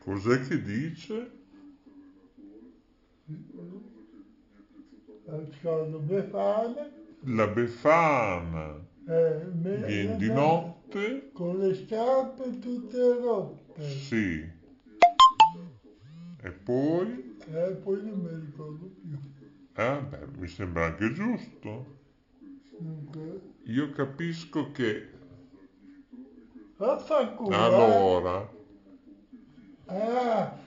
Cos'è che dice? La Befana eh, viene di notte? con le scarpe tutte rotte. Sì. E poi? E poi non mi ricordo più. Eh, beh, mi sembra anche giusto. Io capisco che vaffanculo. allora, eh.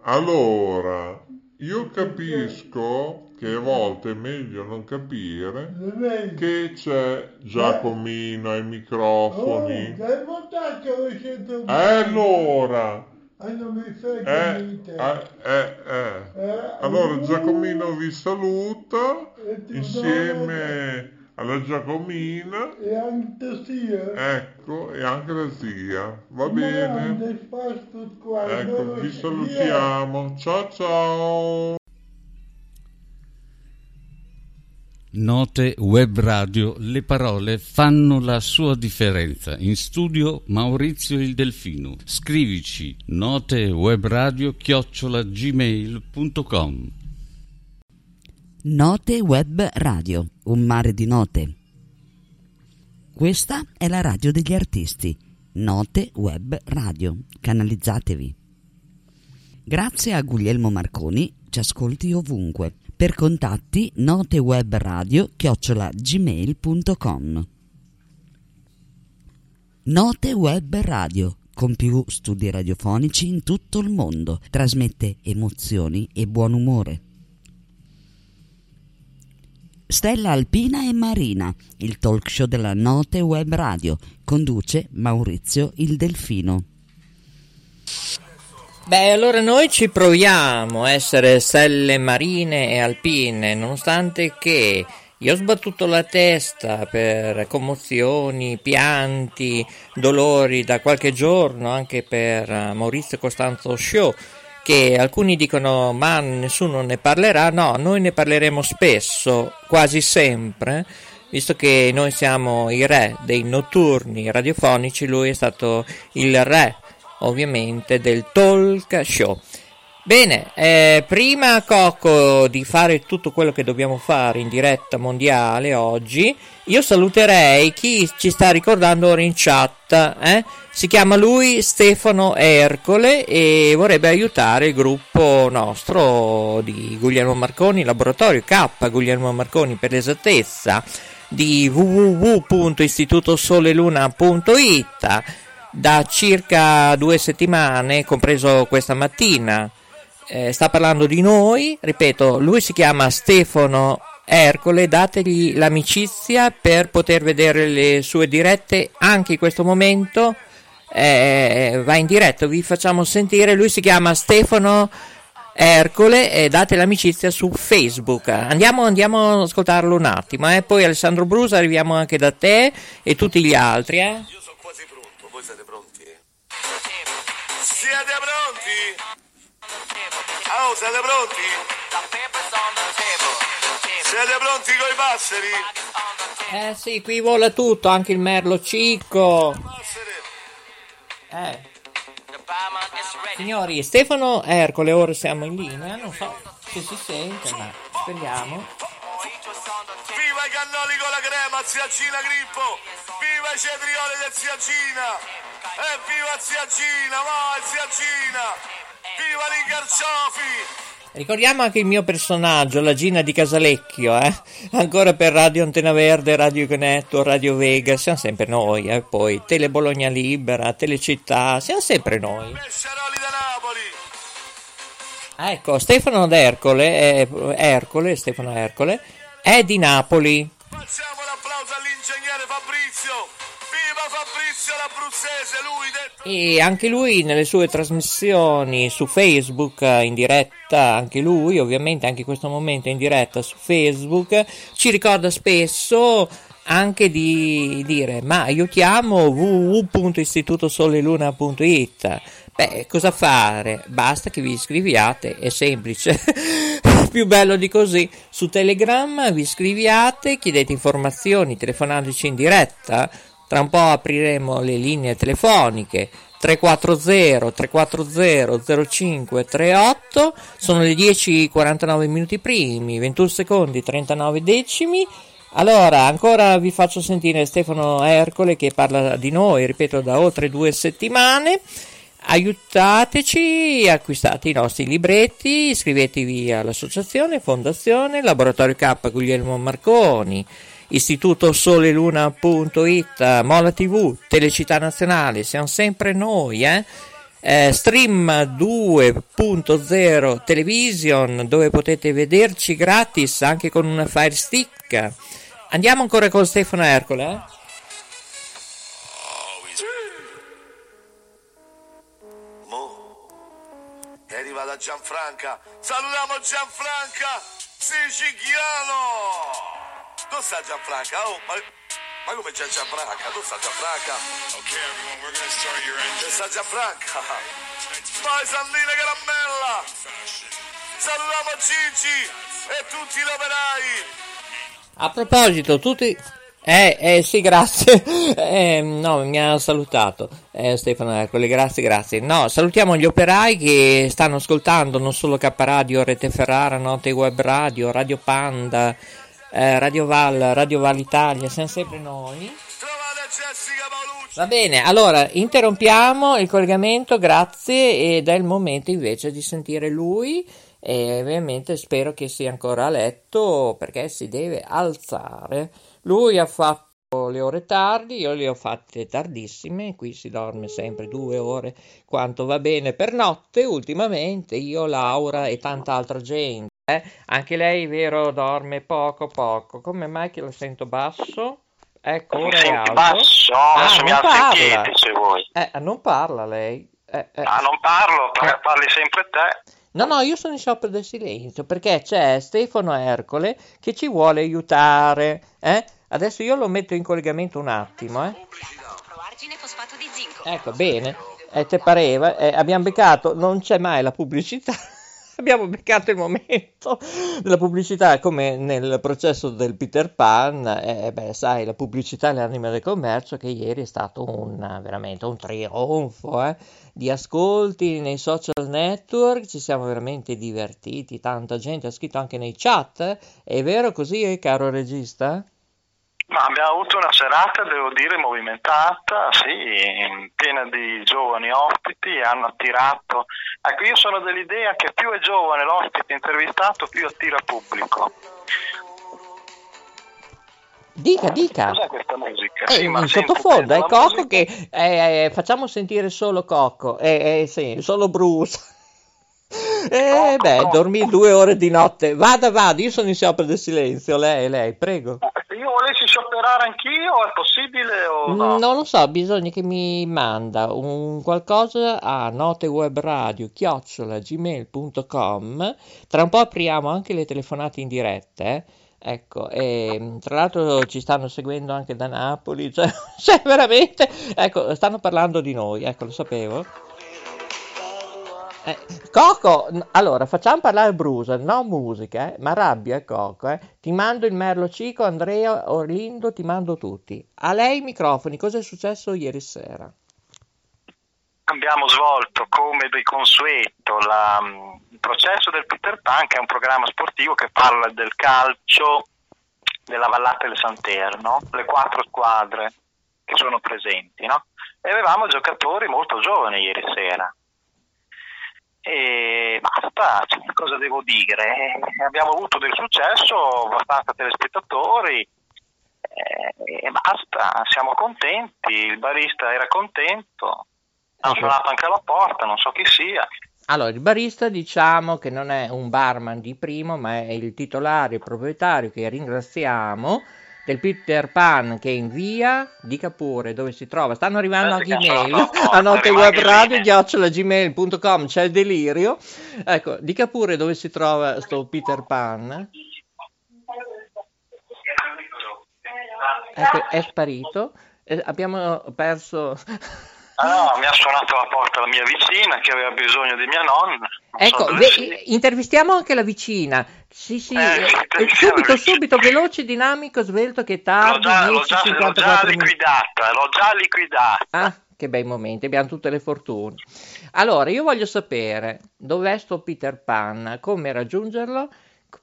Allora, io capisco che a volte è meglio non capire che c'è Giacomino ai microfoni. E allora, Ah, non mi frega eh, eh, eh, eh. Eh, Allora uh, Giacomino vi saluta e insieme alla Giacomina, E anche sia. ecco, e anche la zia. Va bene? Ecco, vi salutiamo. Ciao ciao. Note Web Radio, le parole fanno la sua differenza. In studio Maurizio il Delfino. Scrivici notewebradio gmail.com Note Web Radio, un mare di note. Questa è la radio degli artisti. Note Web Radio. Canalizzatevi. Grazie a Guglielmo Marconi, ci ascolti ovunque. Per contatti notewebradio chiocciola gmail.com Note Web Radio, con più studi radiofonici in tutto il mondo, trasmette emozioni e buon umore. Stella Alpina e Marina, il talk show della Note Web Radio, conduce Maurizio il Delfino. Beh, allora noi ci proviamo a essere stelle marine e alpine, nonostante che io ho sbattuto la testa per commozioni, pianti, dolori da qualche giorno, anche per eh, Maurizio Costanzo Show, che alcuni dicono ma nessuno ne parlerà, no, noi ne parleremo spesso, quasi sempre, visto che noi siamo i re dei notturni radiofonici, lui è stato il re ovviamente del talk show. Bene, eh, prima Cocco di fare tutto quello che dobbiamo fare in diretta mondiale oggi, io saluterei chi ci sta ricordando ora in chat. eh. Si chiama lui Stefano Ercole e vorrebbe aiutare il gruppo nostro di Guglielmo Marconi, Laboratorio K Guglielmo Marconi per l'esattezza, di www.istitutosoleluna.it da circa due settimane, compreso questa mattina. Eh, sta parlando di noi, ripeto, lui si chiama Stefano Ercole, dategli l'amicizia per poter vedere le sue dirette anche in questo momento. Eh, va in diretta, vi facciamo sentire, lui si chiama Stefano Ercole e date l'amicizia su Facebook. Andiamo, andiamo ad ascoltarlo un attimo, eh. poi Alessandro Brusa arriviamo anche da te e tutti gli altri. Eh. Siete pronti? Oh, siete pronti? Siete pronti coi passeri? Eh sì, qui vola tutto, anche il merlo cicco. Passeri? Eh. Signori, Stefano Ercole, ora siamo in linea, non so se si sente, ma speriamo. Viva i cannoli con la crema, zia Gina Grippo! Viva i cetrioli del zia Gina! E viva zia Gina, vai zia Gina! Viva i carciofi! Ricordiamo anche il mio personaggio, la Gina di Casalecchio, eh? Ancora per Radio Antena Verde, Radio Conetto, Radio Vega, siamo sempre noi, eh? Poi Tele Bologna Libera, Telecittà, siamo sempre noi. Pesciaroli da Napoli! Ah, ecco, Stefano d'Ercole, è, Ercole, Stefano Ercole, è di Napoli. Facciamo l'applauso all'ingegnere Fabrizio! Viva Fabrizio l'Abruzzese, lui detto... E anche lui nelle sue trasmissioni su Facebook eh, in diretta, anche lui ovviamente anche in questo momento in diretta su Facebook, ci ricorda spesso anche di dire ma io chiamo www.istitutosoleluna.it Beh, cosa fare? Basta che vi iscriviate, è semplice. più bello di così. Su Telegram vi scriviate, chiedete informazioni telefonandoci in diretta. Tra un po' apriremo le linee telefoniche. 340 340 0538 sono le 10:49 minuti primi 21 secondi 39 decimi. Allora ancora vi faccio sentire Stefano Ercole che parla di noi ripeto da oltre due settimane. Aiutateci acquistate i nostri libretti iscrivetevi all'associazione fondazione laboratorio K Guglielmo Marconi Istituto Soleluna.it, Mola TV, Telecittà Nazionale, siamo sempre noi, eh? Eh, Stream 2.0 Television dove potete vederci gratis anche con una Fire Stick. Andiamo ancora con Stefano Ercole. Eh? Mo. È arrivata Gianfranca. Salutiamo Gianfranca Siciliano. Dove sta Gianfranca? Oh, ma, ma come c'è Gianfranca? Dove sta Gianfranca? Okay, everyone, we're to start your Dove engine. sta Gianfranca? Vai Sandrina Caramella! Salutiamo Gigi e tutti gli operai! A proposito, tutti... Eh, eh, sì, grazie. Eh, no, mi ha salutato eh, Stefano Ercole, grazie, grazie. No, salutiamo gli operai che stanno ascoltando non solo K Radio, Rete Ferrara, Note Web Radio, Radio Panda, eh, Radio Val, Radio Val Italia, siamo sempre noi. Va bene, allora interrompiamo il collegamento, grazie, ed è il momento invece di sentire lui e ovviamente spero che sia ancora a letto perché si deve alzare. Lui ha fatto le ore tardi, io le ho fatte tardissime, qui si dorme sempre due ore quanto va bene per notte, ultimamente io, Laura e tanta altra gente. Eh. Anche lei, vero, dorme poco poco. Come mai che la sento basso? Ecco, ora è alto. basso? Ah, Adesso mi non parla. piedi se vuoi. Eh, non parla lei. Eh, eh. Ah, non parlo, Eh. parli sempre te. No, no, io sono in sciopero del silenzio perché c'è Stefano Ercole che ci vuole aiutare. Eh? Adesso io lo metto in collegamento un attimo. Eh? Ecco, bene. Eh, te pareva? Eh, abbiamo beccato, non c'è mai la pubblicità. Abbiamo beccato il momento della pubblicità come nel processo del Peter Pan. Eh, beh, sai, la pubblicità è l'anima del commercio che ieri è stato un, veramente un trionfo eh, di ascolti nei social network. Ci siamo veramente divertiti. Tanta gente ha scritto anche nei chat. È vero così, caro regista? Ma abbiamo avuto una serata, devo dire, movimentata, sì, piena di giovani ospiti, hanno attirato... Ecco, io sono dell'idea che più è giovane l'ospite intervistato, più attira pubblico. Dica, dica. Cos'è questa musica? Eh, Sì, in sottofondo è Cocco musica. che eh, eh, facciamo sentire solo Cocco, eh, eh, sì, solo Bruce. Eh, beh, dormì due ore di notte. Vada, vada, io sono in sciopero del silenzio. Lei, lei, prego. Scioperare anch'io, è possibile o no? Non lo so, bisogna che mi manda un qualcosa a notewebradio gmail.com Tra un po' apriamo anche le telefonate in diretta, eh. Ecco, e tra l'altro ci stanno seguendo anche da Napoli, cioè, cioè veramente, ecco, stanno parlando di noi, ecco, lo sapevo. Eh, Coco, allora facciamo parlare Brusa, no musica, eh, ma rabbia Coco, eh. Ti mando il Merlo Cico, Andrea, Orlindo, ti mando tutti. A lei i microfoni, cosa è successo ieri sera? Abbiamo svolto come di consueto la, mm, il processo del Peter Pan, che è un programma sportivo che parla del calcio della Vallata del Santerre, no? le quattro squadre che sono presenti. No? E avevamo giocatori molto giovani ieri sera. E basta, cioè, cosa devo dire? Eh, abbiamo avuto del successo, abbastanza telespettatori, eh, e basta, siamo contenti, il barista era contento, hanno suonato anche alla porta, non so chi sia. Allora, il barista diciamo che non è un barman di primo, ma è il titolare, il proprietario che ringraziamo del Peter Pan che è in via, dica pure dove si trova. Stanno arrivando anche che email sono sotto, a notte rimane web in radio linea. gmail.com c'è il delirio. Ecco, dica pure dove si trova sto Peter Pan. Ecco, è sparito. Eh, abbiamo perso Ah, no, mi ha suonato alla porta la mia vicina che aveva bisogno di mia nonna. Non Ecco, so ve- intervistiamo anche la vicina. Sì, sì, Eh, eh, eh, subito, subito, veloce, dinamico, svelto, che L'ho tardi, già, l'ho 10, già- l'ho già 54 minuti. liquidata, l'ho già liquidata. Ah, che bei momenti, abbiamo tutte le fortune. Allora, io voglio sapere dov'è sto Peter Pan, come raggiungerlo,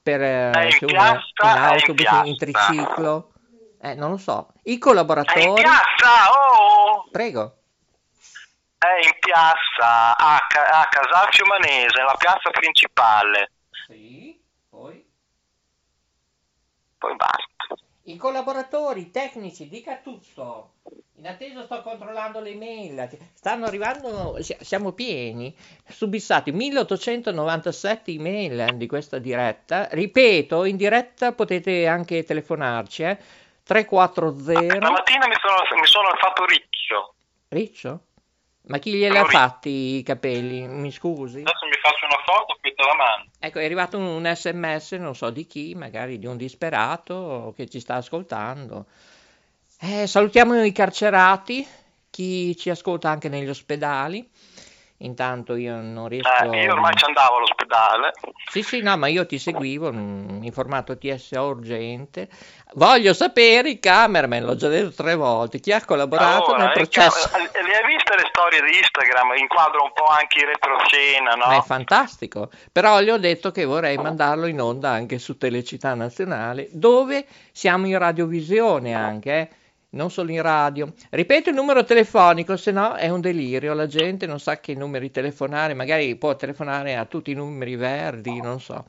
per, eh, in piazza, in in autobus, in, piazza. triciclo, eh, non lo so. I È in collaboratori, piazza, oh! prego. È in piazza a, a Casal Fiumanese, la piazza principale. Sì, poi? Poi basta. I collaboratori tecnici di Catuzzo, in attesa sto controllando le mail, stanno arrivando, si- siamo pieni, subissati 1897 email eh, di questa diretta, ripeto, in diretta potete anche telefonarci, eh? 340, Stamattina mi sono, mi sono fatto riccio. Riccio? Ma chi gliel'ha riccio. fatti i capelli? Mi scusi? Adesso mi faccio una foto, qui te la mando. Ecco, è arrivato un, un sms, non so di chi, magari di un disperato che ci sta ascoltando. Eh, salutiamo i carcerati, chi ci ascolta anche negli ospedali. Intanto io non riesco... Eh, io ormai ci andavo all'ospedale. Sì, sì, no, ma io ti seguivo mm, in formato TSA urgente. Voglio sapere i cameraman, l'ho già detto tre volte, chi ha collaborato Allora, nel eh, processo. eh, le hai viste le storie di Instagram? Inquadro un po' anche in retroscena, no? Ma è fantastico. Però gli ho detto che vorrei mandarlo in onda anche su Telecittà Nazionale, dove siamo in radiovisione anche, eh, non solo in radio. Ripeto il numero telefonico, se no è un delirio. La gente non sa che numeri telefonare, magari può telefonare a tutti i numeri verdi, non so.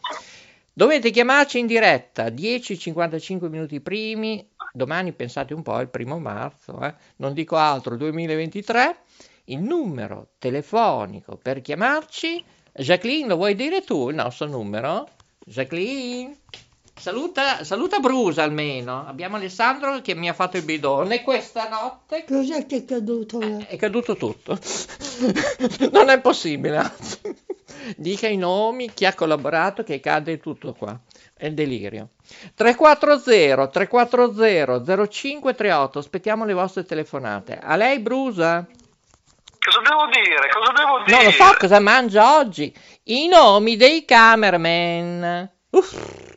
Dovete chiamarci in diretta 10-55 minuti primi. Domani pensate un po', il primo marzo, eh? non dico altro, 2023. Il numero telefonico per chiamarci. Jacqueline, lo vuoi dire tu il nostro numero? Jacqueline? Saluta, saluta Brusa almeno. Abbiamo Alessandro che mi ha fatto il bidone questa notte. Cos'è che è caduto? là? È caduto tutto. non è possibile. Dica i nomi, chi ha collaborato, che cade tutto qua. È il delirio. 340 340 0538. Aspettiamo le vostre telefonate. A lei, Brusa? Cosa devo dire? Cosa devo dire? Non lo so cosa mangia oggi. I nomi dei cameraman. Uff.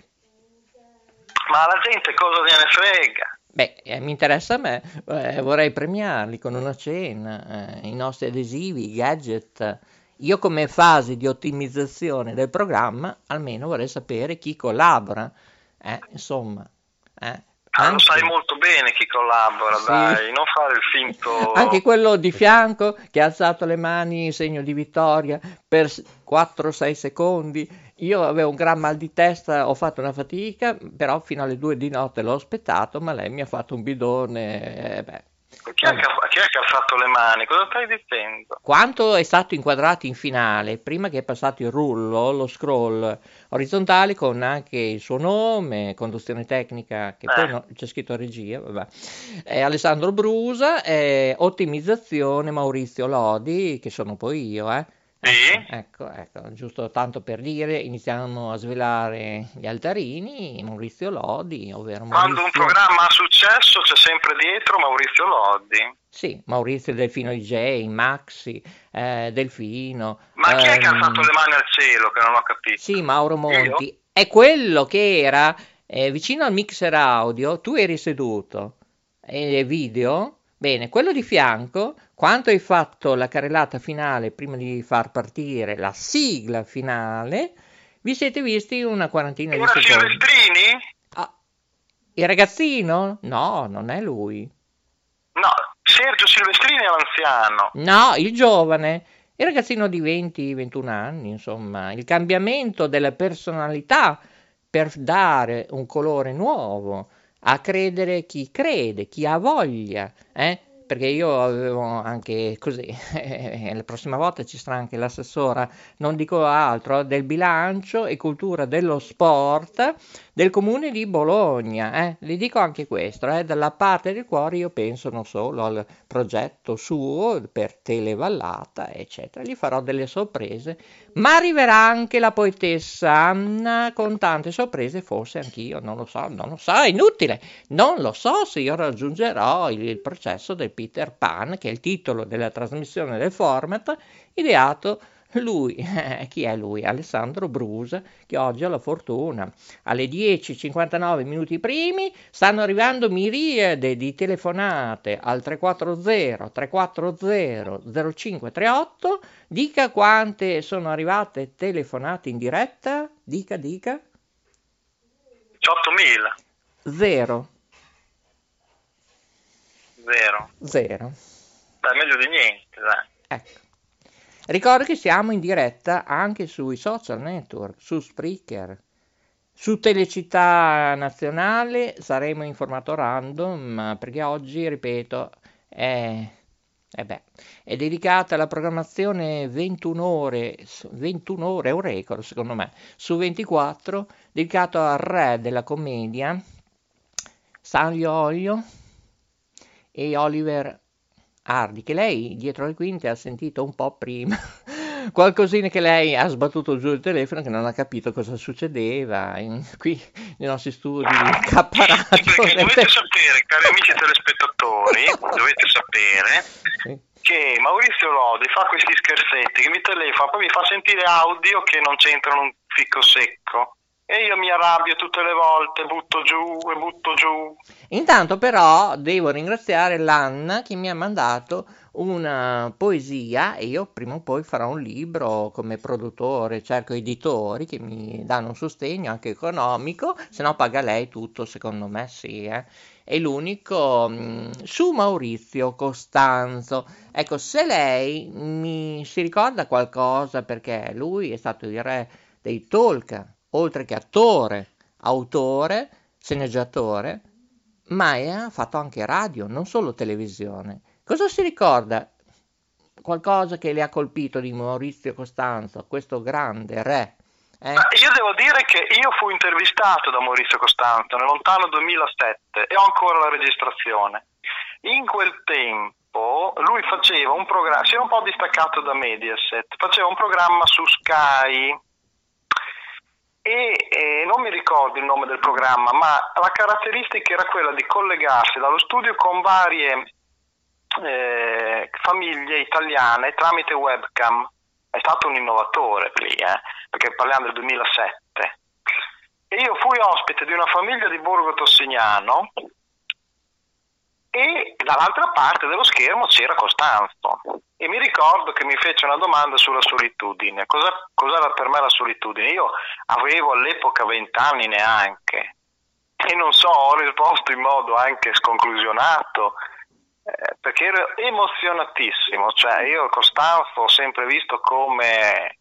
Ma la gente cosa gliene frega? Beh, eh, mi interessa a me, Eh, vorrei premiarli con una cena, eh, i nostri adesivi, i gadget. Io come fase di ottimizzazione del programma almeno vorrei sapere chi collabora, eh, insomma. eh. Ah, lo sai molto bene chi collabora, Sì. dai, non fare il finto. Anche quello di fianco che ha alzato le mani in segno di vittoria per 4-6 secondi. Io avevo un gran mal di testa, ho fatto una fatica, però fino alle 2 di notte l'ho aspettato, ma lei mi ha fatto un bidone. eh, beh. Chi è, che, ha- chi è che ha alzato le mani? Cosa stai dicendo? Quanto è stato inquadrato in finale, prima che è passato il rullo, lo scroll orizzontale con anche il suo nome, conduzione tecnica, che poi Eh. no- c'è scritto regia, vabbè. È Alessandro Brusa, è ottimizzazione Maurizio Lodi, che sono poi io, eh. Sì? Ecco, ecco, giusto tanto per dire, iniziamo a svelare gli altarini, Maurizio Lodi, ovvero Quando un Maurizio... programma ha successo c'è sempre dietro Maurizio Lodi. Sì, Maurizio Delfino DJ, Maxi, eh, Delfino... Ma chi è che ha ehm, alzato le mani al cielo che non ho capito? Sì, Mauro Monti. È quello che era eh, vicino al mixer audio, tu eri seduto, e video, bene, quello di fianco, quando hai fatto la carrellata finale prima di far partire la sigla finale, vi siete visti una quarantina di Era secondi. Silvestrini? Ah, il ragazzino? No, non è lui. No, Sergio Silvestrini è l'anziano. No, il giovane, il ragazzino di 20-21 anni, insomma, il cambiamento della personalità per dare un colore nuovo, a credere chi crede, chi ha voglia, eh? Perché io avevo anche così, la prossima volta ci sarà anche l'assessora, non dico altro, del bilancio e cultura dello sport del comune di Bologna. Eh? Le dico anche questo, eh? dalla parte del cuore io penso non solo al progetto suo per Televallata, eccetera, gli farò delle sorprese, ma arriverà anche la poetessa Anna con tante sorprese, forse anch'io, non lo so, non lo so, è inutile, non lo so se io raggiungerò il, il processo del Peter Pan, che è il titolo della trasmissione del format, ideato lui, eh, chi è lui? Alessandro Brusa, che oggi ha la fortuna. Alle 10.59 minuti primi stanno arrivando miriade di telefonate al 340 340 0538. Dica quante sono arrivate telefonate in diretta? Dica, dica. 18.000. Zero. Zero. Zero. Beh, meglio di niente, dai. Ecco. Ricordo che siamo in diretta anche sui social network, su Spreaker, su Telecittà Nazionale saremo in formato random, perché oggi, ripeto, è, eh beh, è dedicata alla programmazione 21 ore, 21 ore è un record secondo me, su 24, dedicato al re della commedia, Sanlio Olio e Oliver Hardy, che lei dietro le quinte ha sentito un po' prima. Qualcosina che lei ha sbattuto giù il telefono che non ha capito cosa succedeva in, qui nei nostri studi di K Perché dovete sapere, cari amici telespettatori, dovete sapere Sì. che Maurizio Lodi fa questi scherzetti che mi telefona, poi mi fa sentire audio che non c'entrano un fico secco. E io mi arrabbio tutte le volte, butto giù e butto giù. Intanto però devo ringraziare l'Anna che mi ha mandato una poesia e io prima o poi farò un libro come produttore, cerco editori che mi danno un sostegno anche economico, se no paga lei tutto, secondo me sì, eh. È l'unico mh, su Maurizio Costanzo. Ecco, se lei mi si ricorda qualcosa perché lui è stato il re dei talk, oltre che attore, autore, sceneggiatore, ma ha fatto anche radio, non solo televisione. Cosa si ricorda? Qualcosa che le ha colpito di Maurizio Costanzo, questo grande re? Eh? Io devo dire che io fui intervistato da Maurizio Costanzo nel lontano 2007 e ho ancora la registrazione. In quel tempo lui faceva un programma, si era un po' distaccato da Mediaset, faceva un programma su Sky e eh, non mi ricordo il nome del programma, ma la caratteristica era quella di collegarsi dallo studio con varie eh, famiglie italiane tramite webcam. È stato un innovatore lì, eh, perché parliamo del 2007. E io fui ospite di una famiglia di Borgo Tossignano e dall'altra parte dello schermo c'era Costanzo e mi ricordo che mi fece una domanda sulla solitudine. Cosa, cos'era per me la solitudine? Io avevo all'epoca vent'anni neanche e non so, ho risposto in modo anche sconclusionato eh, perché ero emozionatissimo, cioè io Costanzo ho sempre visto come,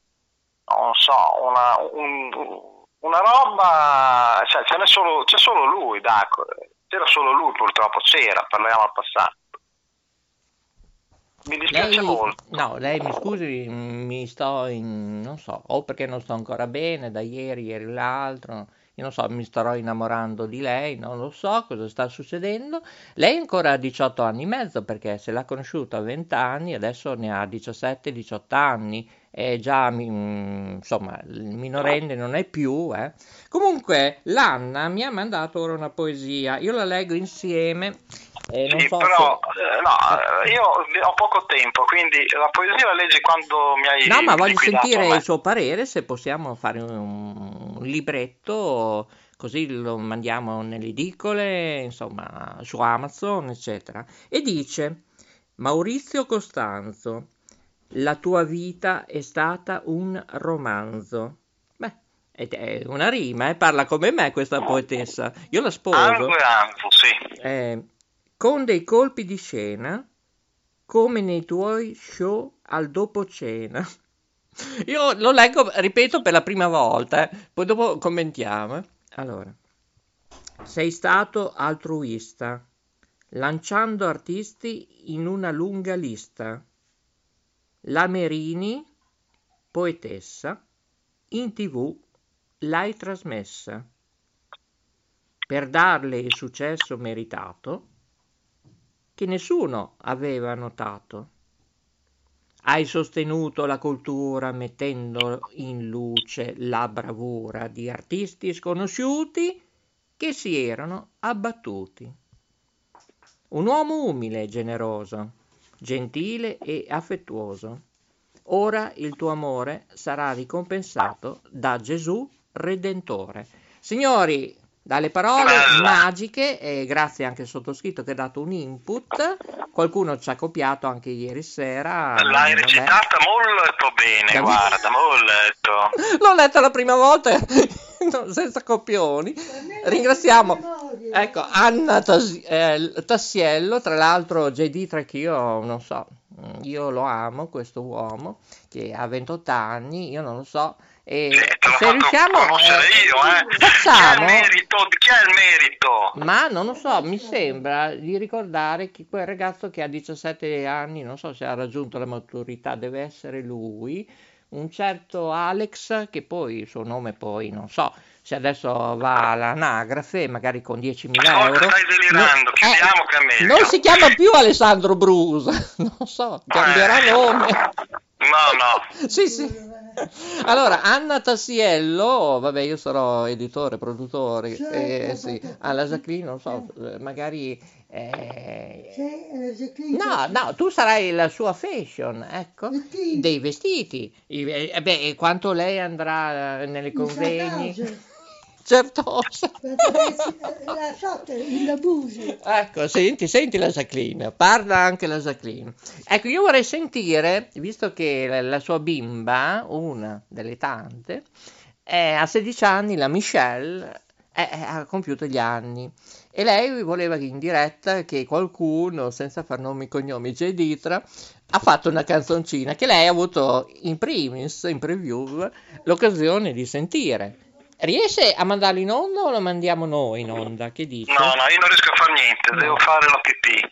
non so, una, un- una roba, cioè solo, c'è solo lui, dai, c'era solo lui purtroppo, c'era, parliamo al passato. Mi dispiace Lei, molto. no, lei mi scusi, mi sto in, non so, o perché non sto ancora bene da ieri, ieri l'altro, io non so, mi starò innamorando di lei, non lo so cosa sta succedendo. Lei ancora ha 18 anni e mezzo perché se l'ha conosciuta a 20 anni, adesso ne ha 17-18 anni, è già, mm, insomma, il minorenne non è più, eh. Comunque, l'Anna mi ha mandato ora una poesia, io la leggo insieme. E non Sì, so però se- eh, no, eh, io ho poco tempo, quindi la poesia la leggi quando mi hai No, ma voglio sentire il suo parere, se possiamo fare un, un libretto, così lo mandiamo nelle edicole, insomma, su Amazon, eccetera. E dice, Maurizio Costanzo, la tua vita è stata un romanzo. Beh, ed è una rima, eh, parla come me questa poetessa. Io la sposo. Angue Anzo, sì. Eh, con dei colpi di scena, come nei tuoi show al dopo cena. Io lo leggo, ripeto, per la prima volta, eh, poi dopo commentiamo. eh. Allora, sei stato altruista, lanciando artisti in una lunga lista. La poetessa, in tv l'hai trasmessa. Per darle il successo meritato, che nessuno aveva notato. Hai sostenuto la cultura mettendo in luce la bravura di artisti sconosciuti che si erano abbattuti. Un uomo umile e generoso, gentile e affettuoso. Ora il tuo amore sarà ricompensato da Gesù Redentore. Signori, dalle parole Bella. magiche, e grazie anche al sottoscritto che ha dato un input, qualcuno ci ha copiato anche ieri sera. L'hai recitata molto bene, Da- guarda, molto. L'ho letta la prima volta senza copioni. Ringraziamo ecco, Anna Tas- eh, Tassiello, tra l'altro JD tra che io non so, io lo amo questo uomo che ha 28 anni, io non lo so. E se riusciamo conoscere eh, io, eh. facciamo Chi ha merito? Chi ha il merito? ma non lo so, mi sembra di ricordare che quel ragazzo che ha 17 anni, non so se ha raggiunto la maturità, deve essere lui, un certo Alex, che poi il suo nome poi non so, se adesso va all'anagrafe, magari con 10.000 Ascolta, euro. stai delirando, no- è meglio. non si chiama più Alessandro Brusa, non so, cambierà Eh. nome. No, no. Sì, sì. Allora, Anna Tassiello, vabbè, io sarò editore, produttore, eh, sì. alla Jacqueline, non so, magari... eh, eh, No, no, tu sarai la sua fashion, ecco, dei vestiti. Eh, beh, e quanto lei andrà eh, nelle convegni? Certosa. La sorte, il abuso. Ecco, senti, senti la Jacqueline, parla anche la Jacqueline. Ecco, io vorrei sentire, visto che la, la sua bimba, una delle tante, è a 16 anni, la Michelle, è- è- ha compiuto gli anni. E lei voleva in diretta che qualcuno, senza far nomi e cognomi, J. Ditra, ha fatto una canzoncina che lei ha avuto in primis, in preview, l'occasione di sentire. Riesce a mandarlo in onda o lo mandiamo noi in onda? Che dice? No, no, io non riesco a fare niente, devo fare la pipì.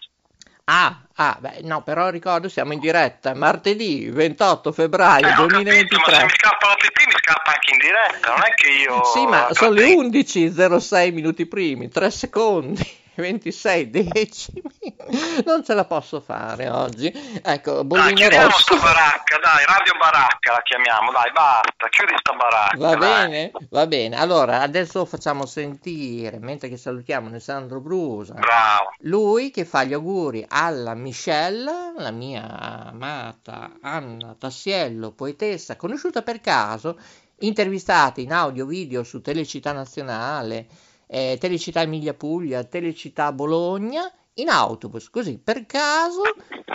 Ah, ah, beh, no, però ricordo siamo in diretta martedì 28 febbraio Eh, ho capito, ma se 2023. mi scappa la pipì mi scappa anche in diretta, non è che io... Sì, ma sono le 11.06 minuti primi, 3 secondi, 26 decimi. Non ce la posso fare oggi. Ecco, Dai, chiudiamo sta rosse. baracca, dai, Radio Baracca la chiamiamo, dai, basta, chiudi sta baracca. Va dai. bene, va bene. Allora, adesso facciamo sentire, mentre che salutiamo Alessandro Brusa, Bravo. lui che fa gli auguri alla Michelle, la mia amata Anna Tassiello, poetessa, conosciuta per caso, intervistata in audio video su Telecittà Nazionale, eh, Telecittà Emilia Puglia, Telecittà Bologna, in autobus, così per caso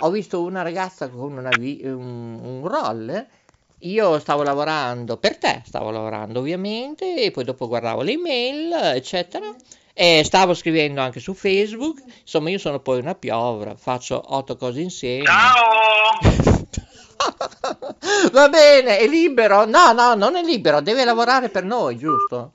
ho visto una ragazza con una vi- un, un roller. Io stavo lavorando per te, stavo lavorando ovviamente, e poi dopo guardavo le email, eccetera. E stavo scrivendo anche su Facebook. Insomma, io sono poi una piovra, faccio otto cose insieme. Ciao! Va bene, è libero? No, no, non è libero, deve lavorare per noi, giusto?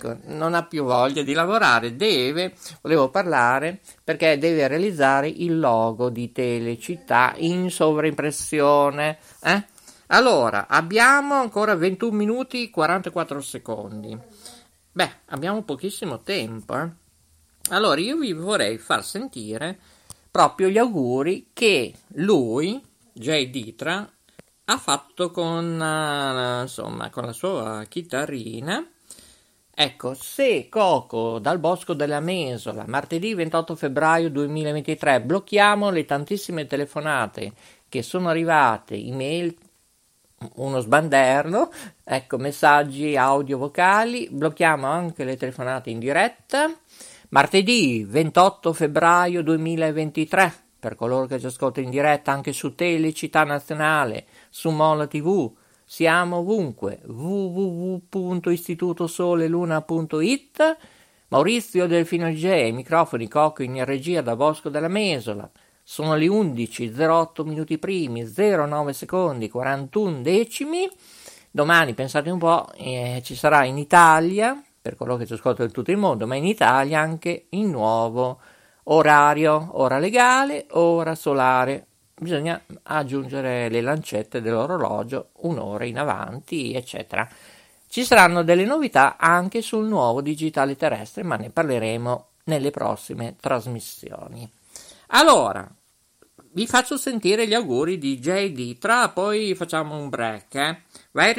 Ecco, non ha più voglia di lavorare, deve, volevo parlare perché deve realizzare il logo di Telecittà in sovraimpressione. Eh? Allora, abbiamo ancora 21 minuti e 44 secondi. Beh, abbiamo pochissimo tempo, eh? Allora, io vi vorrei far sentire proprio gli auguri che lui, Jay Ditra, ha fatto con, eh, insomma, con la sua chitarrina. Ecco, se Coco dal Bosco della Mesola, martedì 28 febbraio 2023, blocchiamo le tantissime telefonate che sono arrivate, email, uno sbanderno, ecco, messaggi audio vocali, blocchiamo anche le telefonate in diretta. Martedì 28 febbraio 2023, per coloro che ci ascoltano in diretta anche su Telecittà Nazionale, su Mola TV, siamo ovunque, www.istitutosoleluna.it, Maurizio Delfino G, microfoni Cocco in regia da Bosco della Mesola, sono le 11.08 minuti primi, 09 secondi, 41 decimi, domani pensate un po', eh, ci sarà in Italia, per coloro che ci ascoltano in tutto il mondo, ma in Italia anche il nuovo orario, ora legale, ora solare. Bisogna aggiungere le lancette dell'orologio un'ora in avanti, eccetera. Ci saranno delle novità anche sul nuovo digitale terrestre, ma ne parleremo nelle prossime trasmissioni. Allora, vi faccio sentire gli auguri di JD, tra poi facciamo un break, eh? Vai